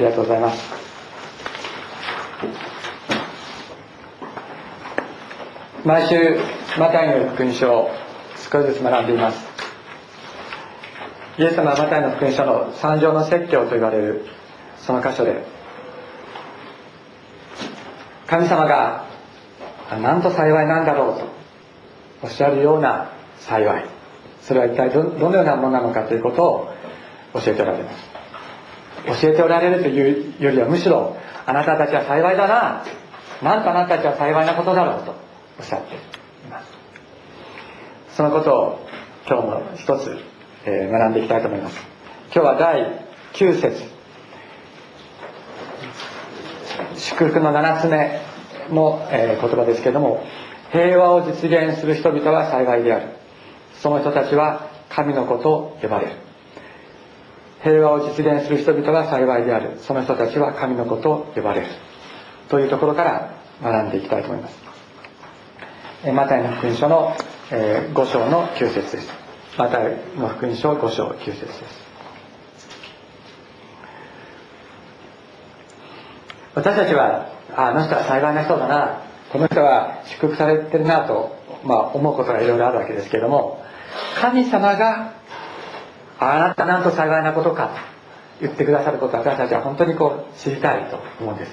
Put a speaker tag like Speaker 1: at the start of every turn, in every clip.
Speaker 1: りがとうございます。毎週マタイの福音書を少しずつ学んでいます。イエス様はマタイの福音書の三条の説教と言われるその箇所で神様がなんと幸いなんだろうとおっしゃるような幸い。それは一体どどのようなものなのかということを教えておられます。教えておられるというよりはむしろあなたたちは幸いだな。なんとあなたたちは幸いなことだろうとおっしゃっています。そのことを今日も一つ、えー、学んでいきたいと思います。今日は第9節祝福の7つ目の、えー、言葉ですけども平和を実現する人々は幸いである。その人たちは神の子と呼ばれる。平和を実現する人々は幸いである。その人たちは神の子と呼ばれる。というところから学んでいきたいと思います。マタイの福音書の5章の9節です。マタイの福音書5章9節です。私たちはあの人は幸いな人だな。この人は祝福されてるなと、まあ、思うことがいろいろあるわけですけれども神様があなたなんと幸いなことかと言ってくださることを私たちは本当にこう知りたいと思うんです。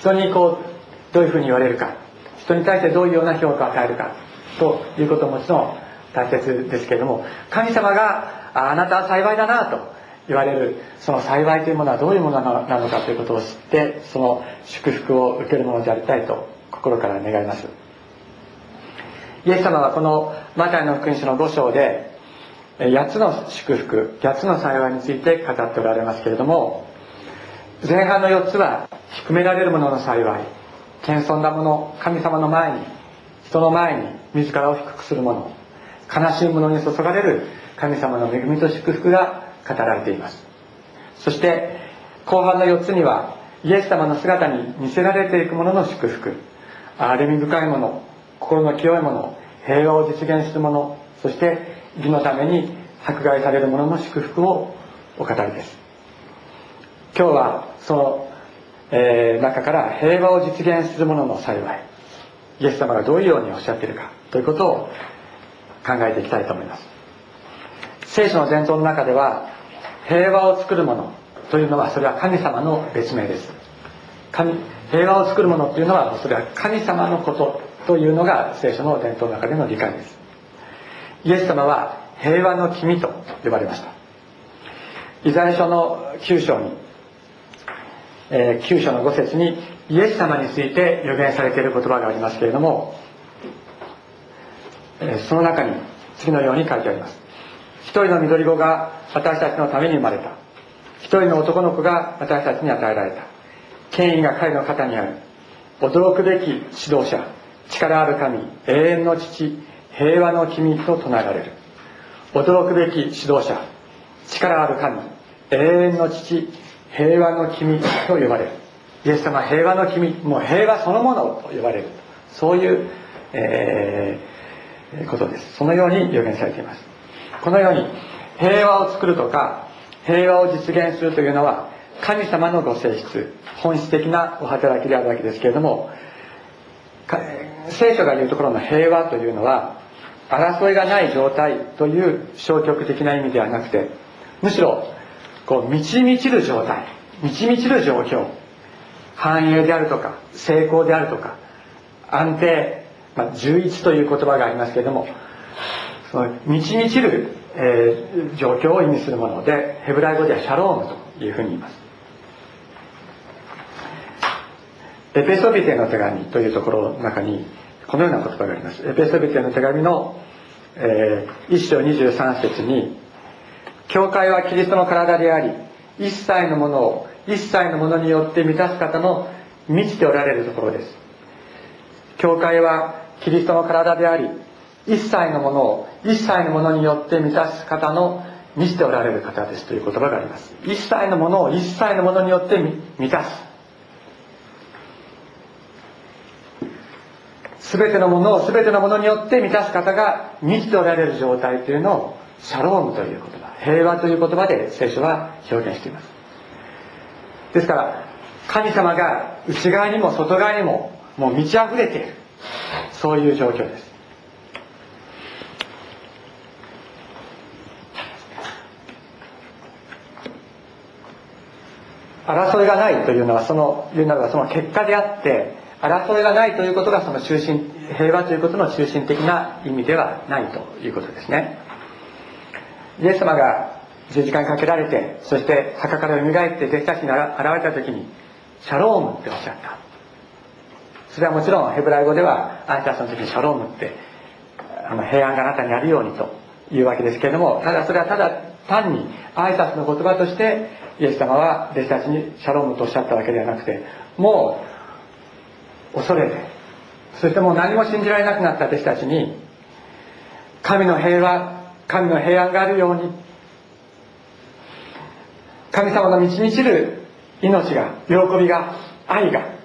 Speaker 1: 人にこうどういうふうに言われるか人に対してどういうような評価を与えるかということももちろん大切ですけれども神様があなたは幸いだなと言われるその幸いというものはどういうものなのかということを知ってその祝福を受けるものでありたいと心から願います。イエス様はこのマタイの福音書の5章で8つの祝福8つの幸いについて語っておられますけれども前半の4つは低められるものの幸い謙遜なもの神様の前に人の前に自らを低くするもの悲しいものに注がれる神様の恵みと祝福が語られています。そして後半の4つにはイエス様の姿に似せられていくものの祝福憐れみ深いもの心の清いもの平和を実現するものそして義のために迫害される者の祝福をお語りです。今日はその、えー、中から平和を実現する者の幸いイエス様がどういうようにおっしゃっているかということを考えていきたいと思います。聖書の伝統の中では平和を作る者というのはそれは神様の別名です。神平和を作る者というのはそれは神様のことというのが聖書の伝統の中での理解です。イエス様は平和の君と呼ばれました。イザヤ書の9章に、えー、9章の5節にイエス様について予言されている言葉がありますけれども、えー、その中に次のように書いてあります。一人の緑子が私たちのために生まれた。一人の男の子が私たちに与えられた。権威が彼の肩にある。驚くべき指導者。力ある神。永遠の父。平和の君と唱えられる。驚くべき指導者力ある神永遠の父平和の君と呼ばれる。イエス様は平和の君もう平和そのものと呼ばれる。そういう、えー、ことです。そのように予言されています。このように平和を作るとか平和を実現するというのは神様のご性質本質的なお働きであるわけですけれども聖書が言うところの平和というのは争いがない状態という消極的な意味ではなくてむしろこう満ち満ちる状態満ち満ちる状況繁栄であるとか成功であるとか安定、まあ、充一という言葉がありますけれどもその満ち満ちる、えー、状況を意味するものでヘブライ語ではシャロームというふうに言います。エペソビテの手紙というところの中にこのような言葉があります。エペソビテの手紙の、えー、1章23節に教会はキリストの体であり一切のものを一切のものによって満たす方の満ちておられるところです。教会はキリストの体であり一切のものを一切のものによって満たす方の満ちておられる方ですという言葉があります。一切のものを一切のものによって満たす。全てのものを全てのものによって満たす方が満ちておられる状態というのをシャロームという言葉平和という言葉で聖書は表現しています。ですから神様が内側にも外側にももう満ち溢れている。そういう状況です。争いがないというのはそのいうのはその結果であって争いがないということがその中心平和ということの中心的な意味ではないということですね。イエス様が十字架にかけられてそして墓から蘇って弟子たちに現れた時にシャロームっておっしゃった。それはもちろんヘブライ語では挨拶の時にシャロームってあの平安があなたにあるようにというわけですけれどもただそれはただ単に挨拶の言葉としてイエス様は弟子たちにシャロームとおっしゃったわけではなくてもう恐れてそしてもう何も信じられなくなった弟子たちに神の平和神の平安があるように神様の満ち満ちる命が喜びが愛が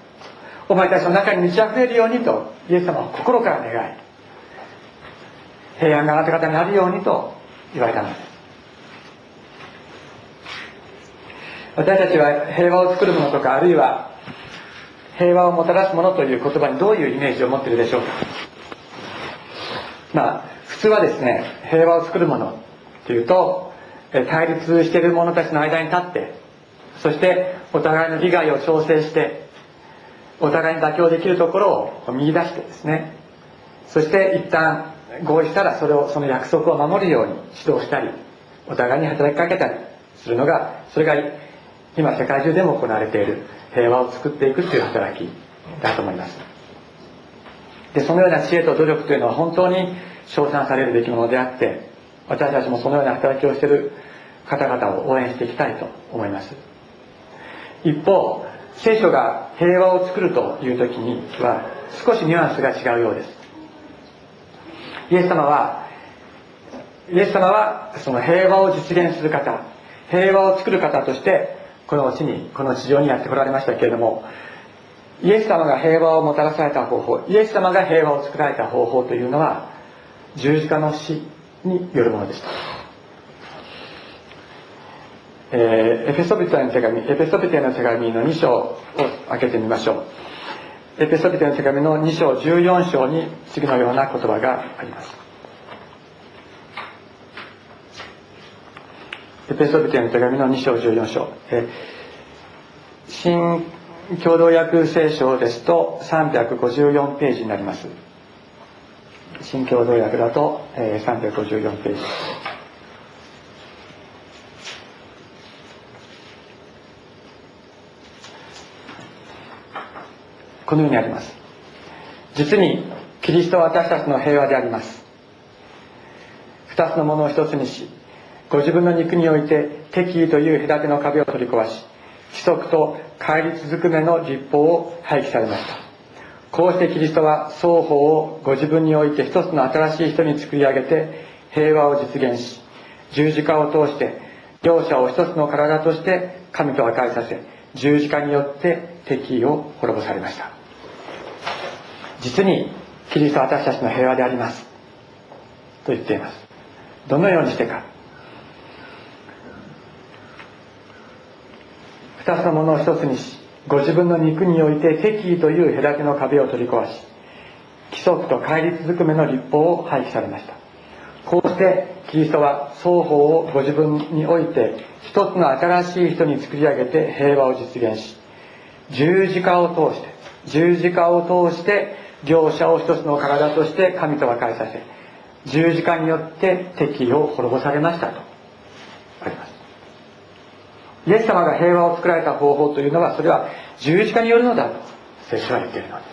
Speaker 1: お前たちの中に満ち溢れるようにとイエス様は心から願い平安があなた方にあるようにと言われたのです。私たちは平和を作るものとかあるいは平和をもたらすものという言葉にどういうイメージを持っているでしょうか？まあ普通はですね平和を作るものというと対立している者たちの間に立ってそしてお互いの利害を調整してお互いに妥協できるところを見出してですねそして一旦合意したらそれをその約束を守るように指導したりお互いに働きかけたりするのがそれが今世界中でも行われている平和を作っていくという働きだと思います。でそのような知恵と努力というのは本当に称賛されるべきものであって私たちもそのような働きをしている方々を応援していきたいと思います。一方聖書が平和を作るという時には少しニュアンスが違うようです。イエス様はイエス様はその平和を実現する方平和を作る方としてこの地にこの地上にやってこられましたけれどもイエス様が平和をもたらされた方法イエス様が平和を作られた方法というのは十字架の死によるものでした、えー、エペソビテの手紙エペソビテの手紙の2章を開けてみましょう。エペソビテの手紙の2章14章に次のような言葉があります。ペソビテの手紙の2章14章、え新共同訳聖書ですと354ページになります。新共同訳だと、えー、354ページ。このようにあります。実にキリストは私たちの平和であります。二つのものを一つにしご自分の肉において敵意という隔ての壁を取り壊し規則と帰り続く目の立法を廃棄されました。こうしてキリストは双方をご自分において一つの新しい人に作り上げて平和を実現し十字架を通して両者を一つの体として神と和解させ十字架によって敵意を滅ぼされました。実にキリストは私たちの平和であります。と言っています。どのようにしてか。二つのものを一つにしご自分の肉において敵意という隔ての壁を取り壊し規則と帰り続く目の立法を廃棄されました。こうしてキリストは双方をご自分において一つの新しい人に作り上げて平和を実現し十字架を通して十字架を通して両者を一つの体として神と和解させ十字架によって敵意を滅ぼされましたと。イエス様が平和を作られた方法というのはそれは十字架によるのだと聖書は言っているので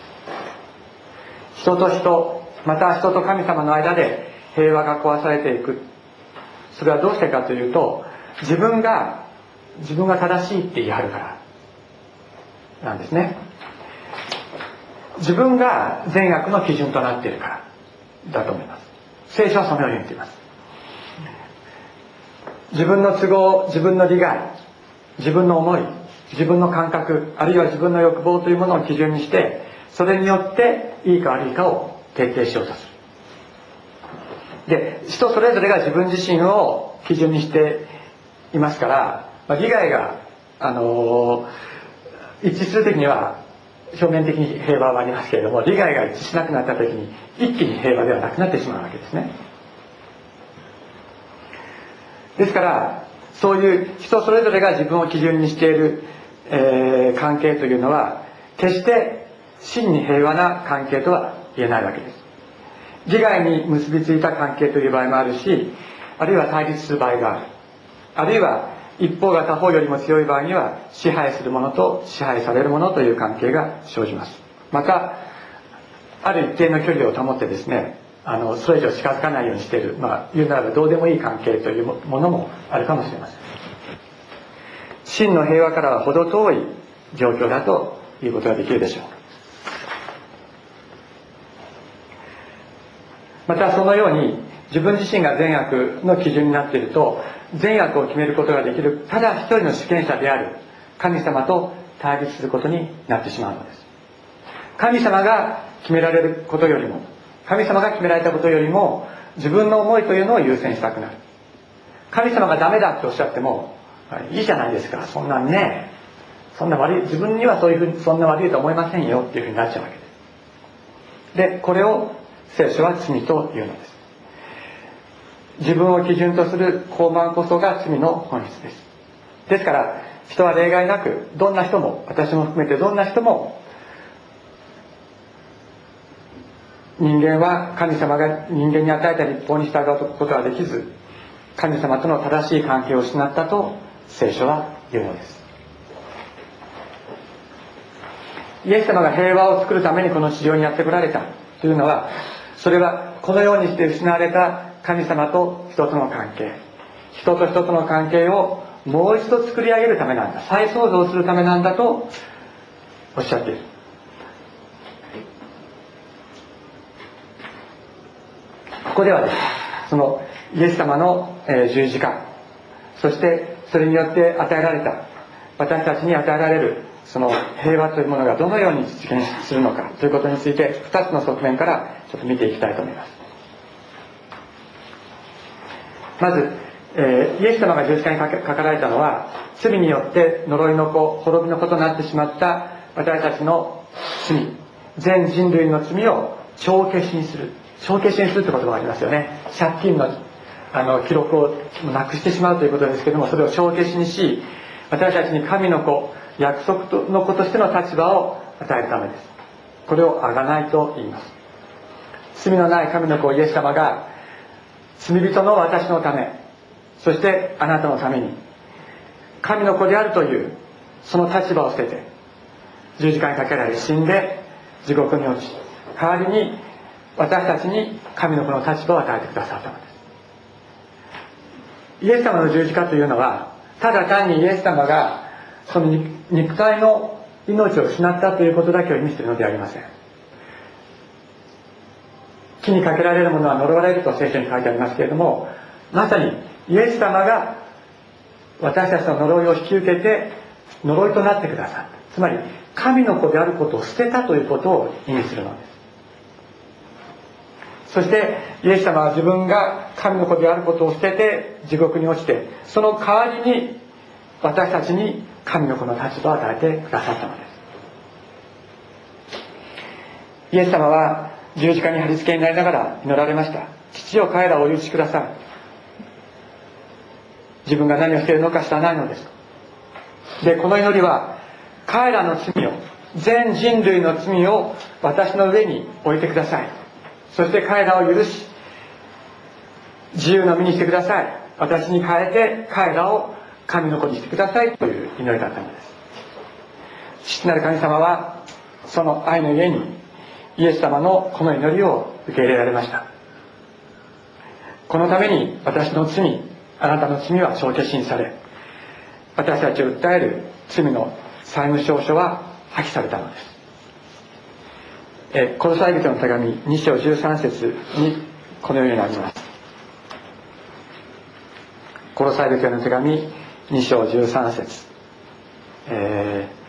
Speaker 1: す。人と人また人と神様の間で平和が壊されていく。それはどうしてかというと自分が自分が正しいって言い張るから。なんですね。自分が善悪の基準となっているから。だと思います。聖書はそのように言っています。自分の都合自分の利害自分の思い自分の感覚あるいは自分の欲望というものを基準にしてそれによっていいか悪いかを決定しようとする。で人それぞれが自分自身を基準にしていますから、まあ、利害があの一致する時には表面的に平和はありますけれども利害が一致しなくなった時に一気に平和ではなくなってしまうわけですね。ですからそういう人それぞれが自分を基準にしている、えー、関係というのは決して真に平和な関係とは言えないわけです。利害に結びついた関係という場合もあるしあるいは対立する場合がある。あるいは一方が他方よりも強い場合には支配する者と支配される者という関係が生じます。またある一定の距離を保ってですねあのそれ以上近づかないようにしている。まあ言うならばどうでもいい関係というものもあるかもしれません。真の平和からは程遠い状況だということができるでしょう。またそのように自分自身が善悪の基準になっていると善悪を決めることができるただ一人の主権者である神様と対立することになってしまうのです。神様が決められることよりも神様が決められたことよりも自分の思いというのを優先したくなる。神様がダメだっておっしゃってもいいじゃないですか。そんなんねそんな悪い自分にはそういうふうにそんな悪いと思いませんよっていうふうになっちゃうわけです。でこれを聖書は罪というのです。自分を基準とする傲慢こそが罪の本質です。ですから人は例外なくどんな人も私も含めてどんな人も人間は神様が人間に与えた立法に従うことはできず神様との正しい関係を失ったと聖書は言うのです。イエス様が平和を作るためにこの地上にやってこられたというのはそれはこのようにして失われた神様と人との関係。人と人との関係をもう一度作り上げるためなんだ。再創造するためなんだとおっしゃっている。こではですそのイエス様の、十字架そしてそれによって与えられた私たちに与えられるその平和というものがどのように実現するのかということについて2つの側面からちょっと見ていきたいと思います。まず、えー、イエス様が十字架にかかられたのは罪によって呪いの子滅びの子となってしまった私たちの罪全人類の罪を帳消しにする。帳消しにするって言葉がありますよね。借金のあの記録をなくしてしまうということですけどもそれを帳消しにし私たちに神の子約束の子としての立場を与えるためです。これをあがないと言います。罪のない神の子イエス様が罪人の私のためそしてあなたのために神の子であるというその立場を捨てて十字架にかけられ死んで地獄に落ち代わりに私たちに神の子の立場を与えてくださったのです。イエス様の十字架というのはただ単にイエス様がその肉体の命を失ったということだけを意味しているのではありません。木にかけられるものは呪われると聖書に書いてありますけれどもまさにイエス様が私たちの呪いを引き受けて呪いとなってくださった。つまり神の子であることを捨てたということを意味するのです。そしてイエス様は自分が神の子であることを捨てて地獄に落ちてその代わりに私たちに神の子の立場を与えてくださったのです。イエス様は十字架に貼り付けになりながら祈られました。父を彼らをお許しください。自分が何をしているのか知らないのです。でこの祈りは彼らの罪を全人類の罪を私の上に置いてください。そして彼らを許し自由の身にしてください。私に変えて彼らを神の子にしてください。という祈りだったのです。父なる神様はその愛の家にイエス様のこの祈りを受け入れられました。このために私の罪あなたの罪は帳消しにされ私たちを訴える罪の債務証書は破棄されたのです。えコロサイ人の手紙2章13節にこのようになります。コロサイ人の手紙2章13節。えー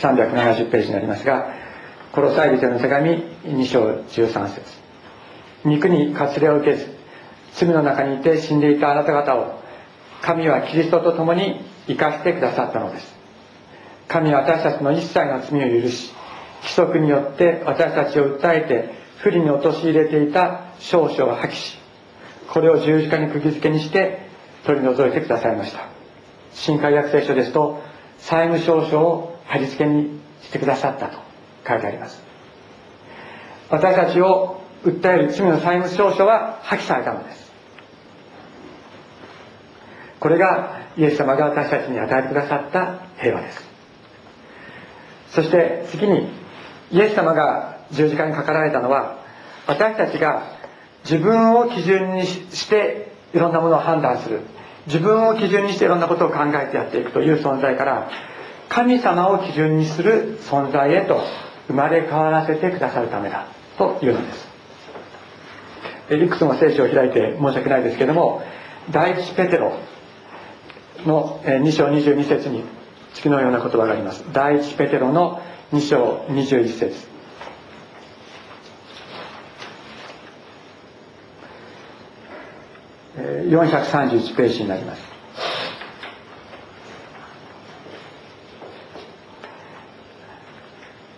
Speaker 1: 370ページになりますが、コロサイ人の手紙2章13節。肉にかつれを受けず罪の中にいて死んでいたあなた方を神はキリストと共に生かしてくださったのです。神は私たちの一切の罪を許し規則によって私たちを訴えて不利に陥れていた少々を破棄しこれを十字架に釘付けにして取り除いてくださいました。新海約聖書ですと債務証書を貼り付けにしてくださったと書いてあります。私たちを訴える罪の債務証書は破棄されたのです。これがイエス様が私たちに与えてくださった平和です。そして次にイエス様が十字架にかかられたのは私たちが自分を基準にしていろんなものを判断する。自分を基準にしていろんなことを考えてやっていくという存在から神様を基準にする存在へと生まれ変わらせてくださるためだというのです。いくつも聖書を開いて申し訳ないですけども第一ペテロの2章22節に次のような言葉があります。第一ペテロの2章21節。431ページになります。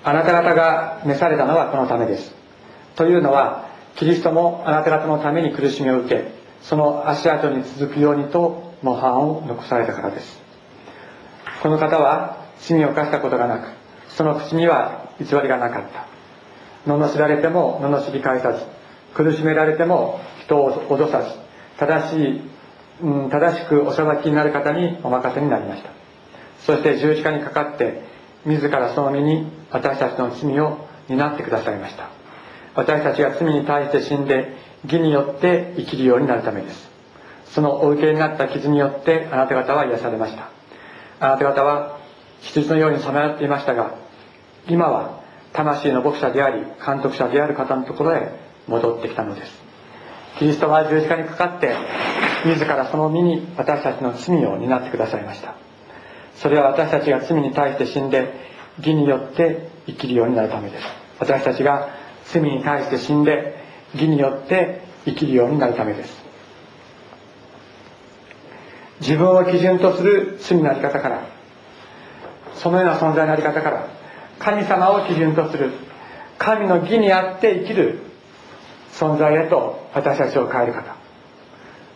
Speaker 1: あなた方が召されたのはこのためです。というのはキリストもあなた方のために苦しみを受けその足跡に続くようにと模範を残されたからです。この方は罪を犯したことがなくその口には偽りがなかった。罵られても罵り返さず苦しめられても人を脅さず正しい、うん、正しくお裁きになる方にお任せになりました。そして十字架にかかって自らその身に私たちの罪を担ってくださいました。私たちが罪に対して死んで義によって生きるようになるためです。そのお受けになった傷によってあなた方は癒されました。あなた方は羊のようにさまよっていましたが今は魂の牧者であり監督者である方のところへ戻ってきたのです。キリストは十字架にかかって自らその身に私たちの罪を担ってくださいました。それは私たちが罪に対して死んで義によって生きるようになるためです。私たちが罪に対して死んで義によって生きるようになるためです。自分を基準とする罪のあり方からそのような存在のあり方から神様を基準とする神の義にあって生きる存在へと私たちを変える方。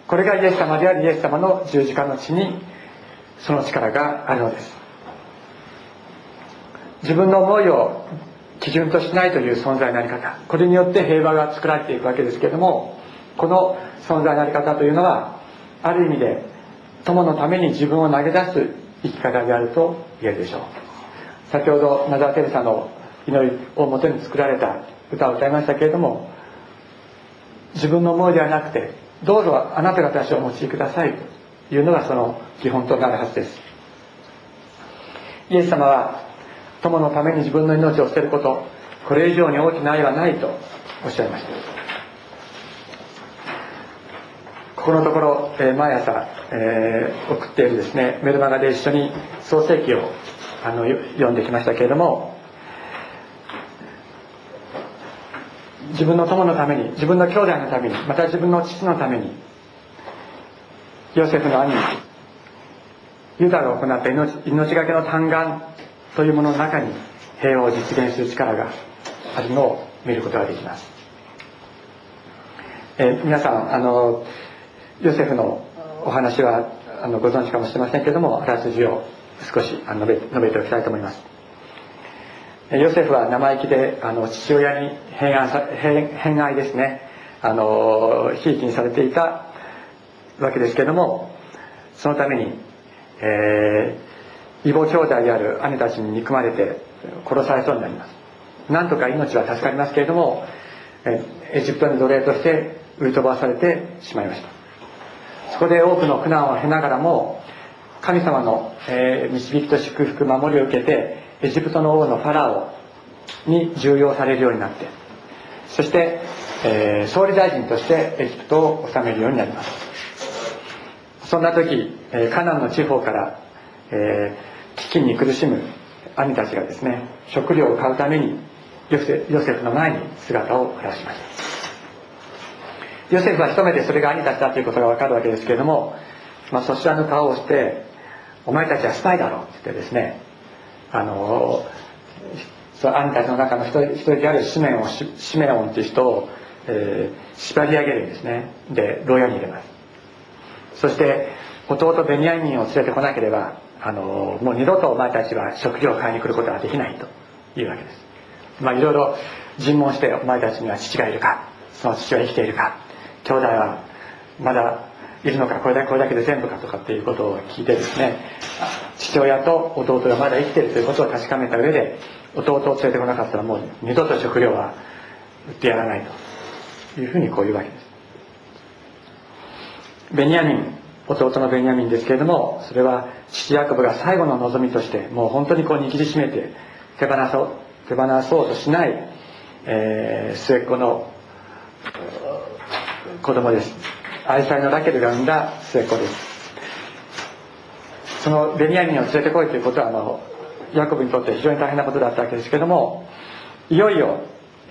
Speaker 1: これがイエス様でありイエス様の十字架の地にその力があるのです。自分の思いを基準としないという存在のあり方。これによって平和が作られていくわけですけれどもこの存在のあり方というのはある意味で友のために自分を投げ出す生き方であると言えるでしょう。先ほどナザ・テレサの祈りをもとに作られた歌を歌いましたけれども自分の思いではなくてどうぞあなた方たちをお持ちくださいというのがその基本となるはずです。イエス様は友のために自分の命を捨てることこれ以上に大きな愛はないとおっしゃいました。このところ、え、毎朝、えー、送っているですねメルマガで一緒に創世記をあの読んできましたけれども自分の友のために自分の兄弟のためにまた自分の父のためにヨセフの兄ユダが行った命命がけの嘆願というものの中に平和を実現する力があるのを見ることができます、え、皆さんあのヨセフのお話はあのご存知かもしれませんけれどもあらすじを少し述べ述べておきたいと思います。ヨセフは生意気であの父親に偏愛さ偏愛ですね。あのひいきにされていたわけですけれどもそのために、えー、異母兄弟である姉たちに憎まれて殺されそうになります。なんとか命は助かりますけれどもエジプトに奴隷として売り飛ばされてしまいました。そこで多くの苦難を経ながらも神様の、えー、導きと祝福守りを受けてエジプトの王のファラオに重用されるようになってそして、え、総理大臣としてエジプトを治めるようになります。そんな時、え、カナンの地方から、えー、飢饉に苦しむ兄たちがですね食料を買うためにヨセヨセフの前に姿を現しました。ヨセフは一目でそれが兄たちだということがわかるわけですけれども、まあ、そちらの顔をしてお前たちはスパイだろって言ってですねあのそ兄たちの中の一人人であるシメオンシメオンっていう人を、えー、縛り上げるんですね。で牢屋に入れます。そして弟ベニヤミンを連れてこなければあのもう二度とお前たちは食料を買いに来ることはできないというわけです。まあいろいろ尋問してお前たちには父がいるか？その父は生きているか？兄弟はまだいるのかこれだけこれだけで全部かとかっていうことを聞いてですね父親と弟がまだ生きてるということを確かめた上で弟を連れてこなかったらもう二度と食料は売ってやらないというふうにこういうわけです。ベニヤミン弟のベニヤミンですけれどもそれは父ヤコブが最後の望みとしてもう本当にこう握りしめて手放そう手放そうとしない、えー、末っ子の子供です。愛妻のラケルが産んだ末っ子です。そのベニヤミンを連れてこいということはあのヤコブにとって非常に大変なことだったわけですけどもいよいよ、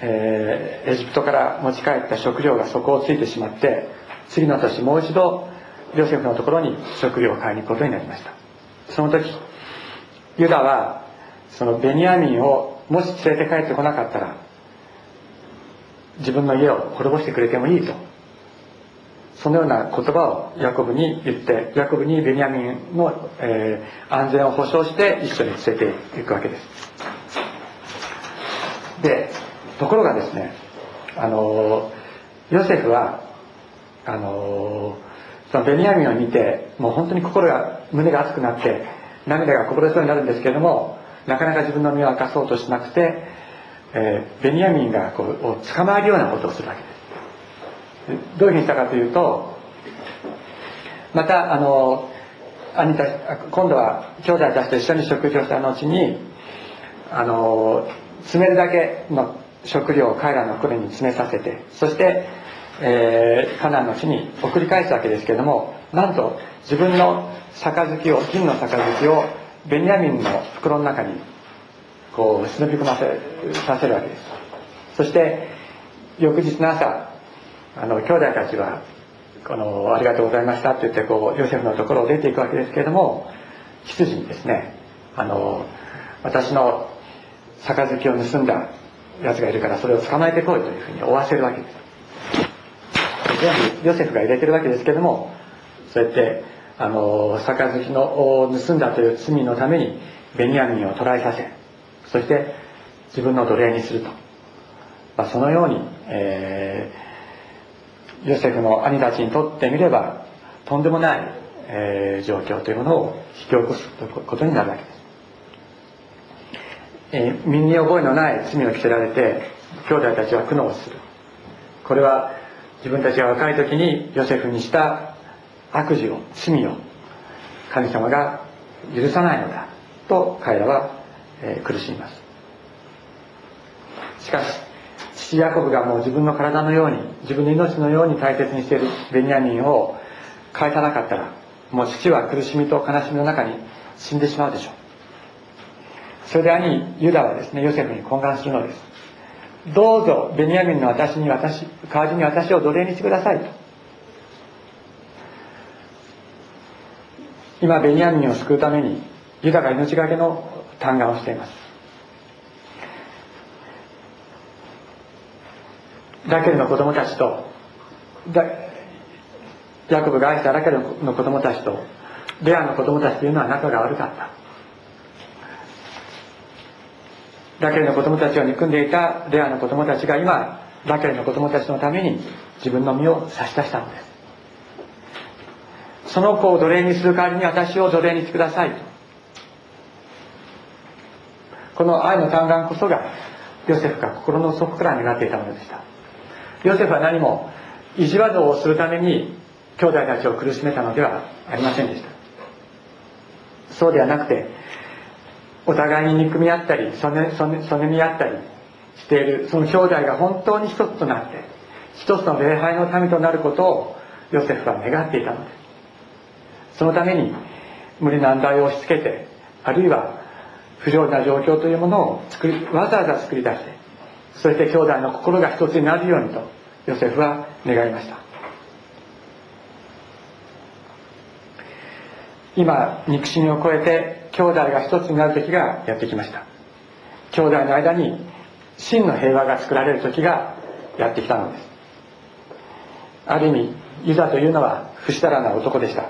Speaker 1: えー、エジプトから持ち帰った食料が底をついてしまって次の年もう一度ヨセフのところに食料を買いに行くことになりました。その時ユダはそのベニヤミンをもし連れて帰ってこなかったら自分の家を滅ぼしてくれてもいいとそのような言葉をヤコブに言ってヤコブにベニヤミンの、えー、安全を保障して一緒に連れていくわけです。でところがですねあのヨセフはあのそのベニヤミンを見てもう本当に心が胸が熱くなって涙がこぼれそうになるんですけれどもなかなか自分の身を明かそうとしなくて、えー、ベニヤミンがこうを捕まえるようなことをするわけです。どういうふうにしたかというとまたあの兄たち今度は兄弟たちと一緒に食事をした後にあの詰めるだけの食料を彼らの船に詰めさせてそして、えー、カナンの地に送り返すわけですけれどもなんと自分の杯を金の杯をベニヤミンの袋の中にこう忍び込ませさせるわけです。そして翌日の朝あの兄弟たちはこのありがとうございましたって言ってこうヨセフのところを出ていくわけですけれども羊にですねあの私の杯を盗んだやつがいるからそれを捕まえてこいというふうに追わせるわけです。全部ヨセフが入れてるわけですけどもそうやってあの杯のを盗んだという罪のためにベニヤミンを捕らえさせそして自分の奴隷にすると、まあ、そのように、えーヨセフの兄たちにとってみればとんでもない、えー、状況というものを引き起こすことになるわけです、えー、身に覚えのない罪を着せられて兄弟たちは苦悩する。これは自分たちが若い時にヨセフにした悪事を罪を神様が許さないのだと彼らは、えー、苦しみます。しかし父ヤコブがもう自分の体のように自分の命のように大切にしているベニヤミンを返さなかったらもう父は苦しみと悲しみの中に死んでしまうでしょう。それで兄ユダはですねヨセフに懇願するのです。どうぞベニヤミンの私に私代わりに私を奴隷にしてくださいと。今ベニヤミンを救うためにユダが命がけの嘆願をしています。ラケルの子供たちとヤコブが愛したラケルの子供たちとレアの子供たちというのは仲が悪かった。ラケルの子供たちを憎んでいたレアの子供たちが今ラケルの子供たちのために自分の身を差し出したのです。その子を奴隷にする代わりに私を奴隷にしてください。この愛の嘆願こそがヨセフが心の底から願っていたものでした。ヨセフは何も意地悪をするために兄弟たちを苦しめたのではありませんでした。そうではなくてお互いに憎み合ったりそねそねそねみ合ったりしているその兄弟が本当に一つとなって一つの礼拝の民となることをヨセフは願っていたのですそのために無理難題を押し付けてあるいは不良な状況というものを作りわざわざ作り出してそして兄弟の心が一つになるようにとヨセフは願いました。今憎しみを超えて兄弟が一つになる時がやってきました。兄弟の間に真の平和が作られる時がやってきたのです。ある意味ユダというのは不したらな男でした。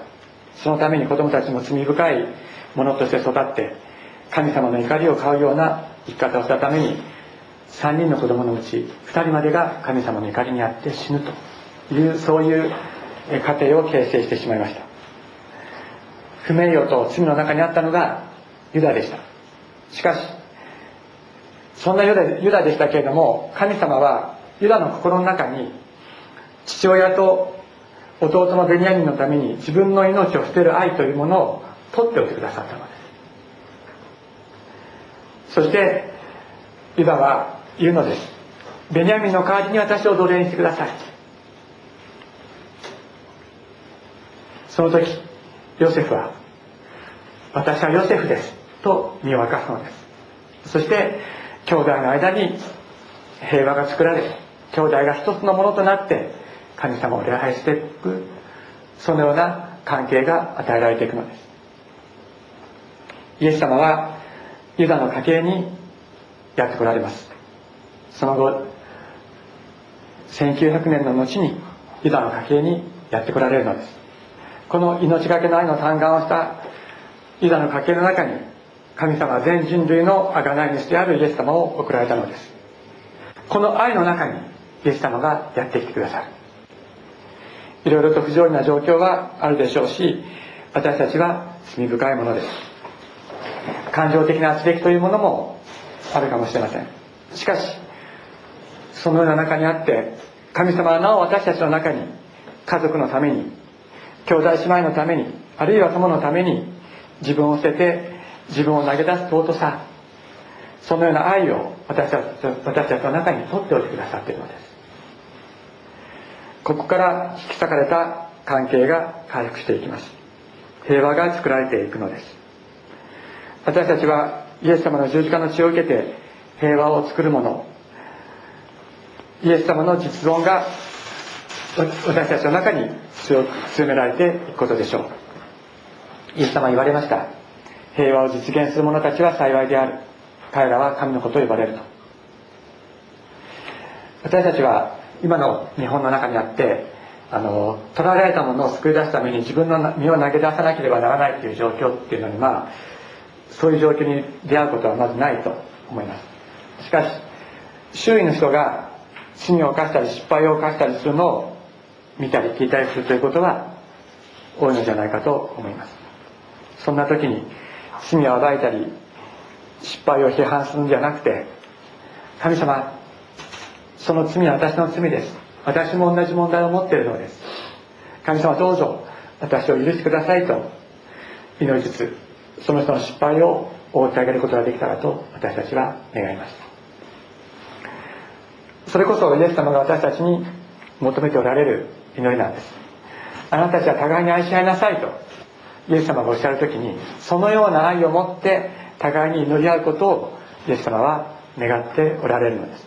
Speaker 1: そのために子供たちも罪深いものとして育って神様の怒りを買うような生き方をしたために3人の子供のうち2人までが神様の怒りにあって死ぬというそういう家庭を形成してしまいました。不名誉と罪の中にあったのがユダでした。しかしそんなユダユダでしたけれども神様はユダの心の中に父親と弟のベニヤミンのために自分の命を捨てる愛というものを取っておいてくださったのです。そしてユダは言うのです。ベニヤミンの代わりに私を奴隷にしてください。その時ヨセフは私はヨセフですと身を明かすのです。そして兄弟の間に平和が作られ兄弟が一つのものとなって神様を礼拝していくそのような関係が与えられていくのです。イエス様はユダの家系にやってこられます。その後1900年の後にユダの家系にやってこられるのです。この命がけの愛の嘆願をしたユダの家系の中に神様全人類の贖い主であるイエス様を送られたのです。この愛の中にイエス様がやってきてくださる。いろいろと不条理な状況はあるでしょうし私たちは罪深いものです。感情的な圧力というものもあるかもしれません。しかしそのような中にあって神様はなお私たちの中に家族のために兄弟姉妹のためにあるいは友のために自分を捨てて自分を投げ出す尊さそのような愛を私たち私たちの中に取っておいてくださっているのです。ここから引き裂かれた関係が回復していきます。平和が作られていくのです。私たちはイエス様の十字架の血を受けて平和を作るものイエス様の実存が私たちの中に強く強められていくことでしょう。イエス様言われました。平和を実現する者たちは幸いである。彼らは神のことを呼ばれると。私たちは今の日本の中にあってあの取られたものを救い出すために自分の身を投げ出さなければならないという状況っていうのにまあそういう状況に出会うことはまずないと思います。しかし周囲の人が罪を犯したり失敗を犯したりするのを見たり聞いたりするということは多いのじゃないかと思います。そんな時に罪を暴いたり失敗を批判するんじゃなくて神様その罪は私の罪です。私も同じ問題を持っているのです。神様どうぞ私を許してくださいと祈りつつその人の失敗を覆ってあげることができたらと私たちは願います。それこそイエス様が私たちに求めておられる祈りなんです。あなたたちは互いに愛し合いなさいとイエス様がおっしゃる時にそのような愛を持って互いに祈り合うことをイエス様は願っておられるのです。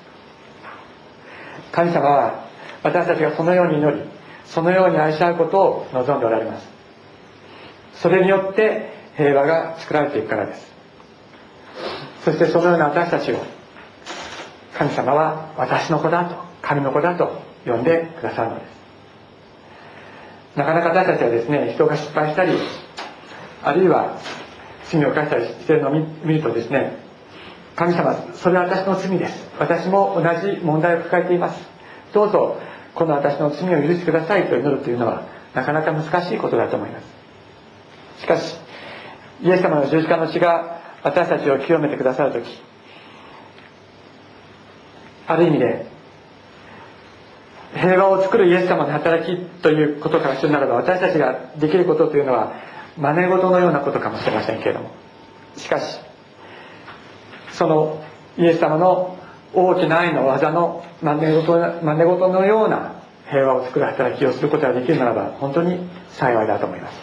Speaker 1: 神様は私たちがそのように祈りそのように愛し合うことを望んでおられます。それによって平和が作られていくからです。そしてそのような私たちを神様は私の子だと神の子だと呼んでくださるのです。なかなか私たちはですね人が失敗したりあるいは罪を犯したりしてるのを見るとですね神様それは私の罪です。私も同じ問題を抱えています。どうぞこの私の罪を許してくださいと祈るというのはなかなか難しいことだと思います。しかしイエス様の十字架の血が私たちを清めてくださる時ある意味で平和を作るイエス様の働きということからするならば私たちができることというのは真似事のようなことかもしれませんけれども。しかしそのイエス様の大きな愛の技の真似事真似事のような平和を作る働きをすることができるならば本当に幸いだと思います。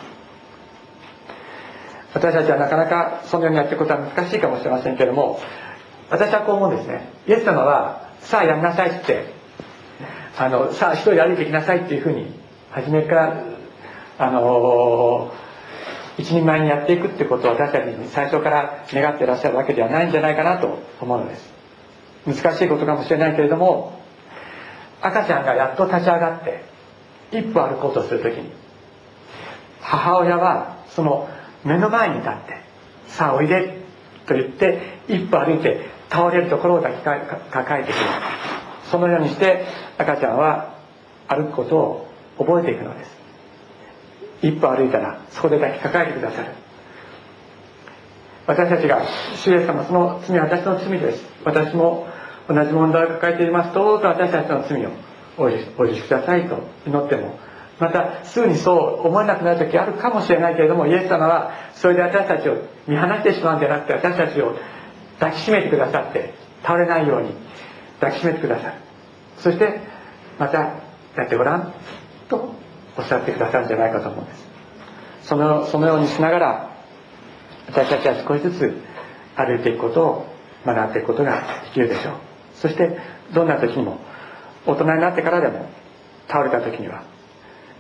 Speaker 1: 私たちはなかなかそのようにやっていくことは難しいかもしれませんけれども私はこう思うんですね。イエス様はさあやんなさいって。あのさあ一人歩いてきなさいっていうふうに初めからあの一人前にやっていくってことを私たちに最初から願ってらっしゃるわけではないんじゃないかなと思うのです。難しいことかもしれないけれども赤ちゃんがやっと立ち上がって一歩歩こうとする時に母親はその目の前に立って「さあおいで」と言って一歩歩いて倒れるところを抱きか抱えてくるそのようにして赤ちゃんは歩くことを覚えていくのです。一歩歩いたらそこで抱きかかえてくださる。私たちが主イエス様その罪は私の罪です。私も同じ問題を抱えています。どうぞ私たちの罪をお許しくださいと祈っても。またすぐにそう思えなくなる時あるかもしれないけれどもイエス様はそれで私たちを見放してしまうんじゃなくて私たちを抱きしめてくださって倒れないように抱きしめてくださる。そしてまたやってごらんとおっしゃってくださるんじゃないかと思うんです。そのそのようにしながら私たちは少しずつ歩いていくことを学んでいくことができるでしょう。そしてどんな時にも大人になってからでも倒れた時には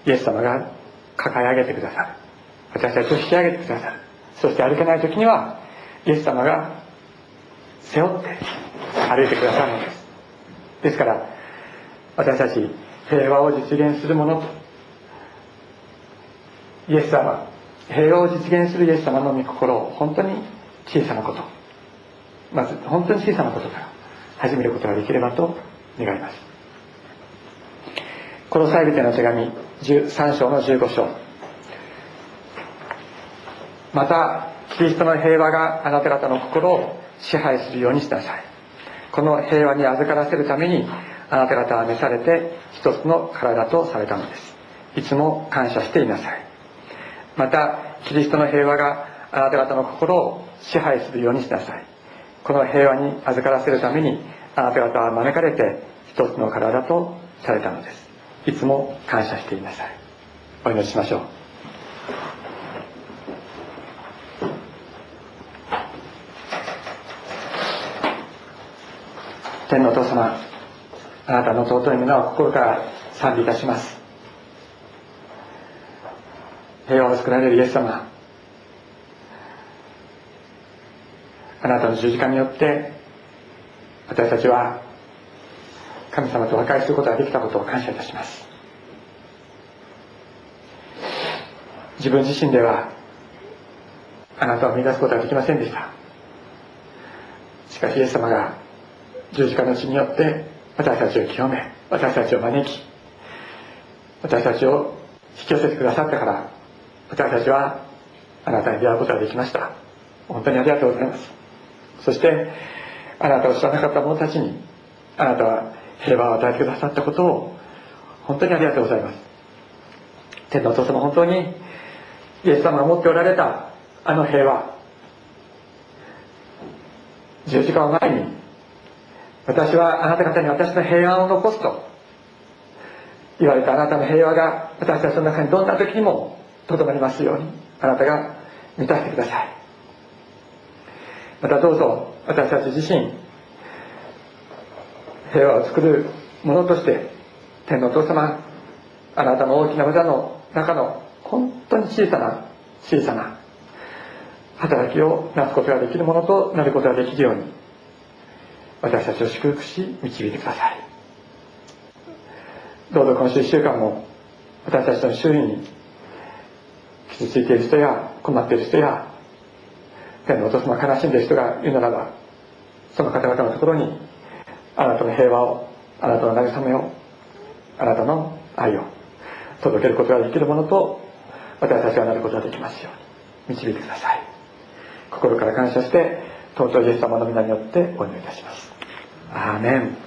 Speaker 1: イエス様が抱え上げてくださる。私たちを引き上げてくださる。そして歩けない時にはイエス様が背負って歩いてくださるのです。ですから私たち平和を実現するものとイエス様平和を実現するイエス様の御心を本当に小さなことまず本当に小さなことから始めることができればと願います。このサイビテの手紙3章の15章。またキリストの平和があなた方の心を支配するようにしなさい。この平和に預からせるためにあなた方は召されて一つの体とされたのです。いつも感謝していなさい。またキリストの平和があなた方の心を支配するようにしなさい。この平和に預からせるためにあなた方は招かれて一つの体とされたのです。いつも感謝していなさい。お祈りしましょう天のお父様あなたの尊い皆を心から賛美いたします。平和を作られるイエス様あなたの十字架によって私たちは神様と和解することができたことを感謝いたします。自分自身ではあなたを見出すことはできませんでした。しかしイエス様が十字架の血によって私たちを清め私たちを招き私たちを引き寄せてくださったから私たちはあなたに出会うことができました。本当にありがとうございます。そしてあなたを知らなかった者たちにあなたは平和を与えてくださったことを本当にありがとうございます。天のお父様本当にイエス様が持っておられたあの平和。十字架を前に私はあなた方に私の平安を残すと言われたあなたの平和が私たちの中にどんな時にもとどまりますようにあなたが満たしてください。またどうぞ私たち自身平和を作るものとして天のお父様あなたの大きな無駄の中の本当に小さな小さな働きをなすことができるものとなることができるように私たちを祝福し導いてください。どうぞ今週1週間も私たちの周囲に傷ついている人や困っている人や天のお父様悲しんでいる人がいるならばその方々のところにあなたの平和をあなたの慰めをあなたの愛を届けることができるものと私たちがなることができますように導いてください。心から感謝して尊いイエス様の皆によってお祈りいたします。アーメン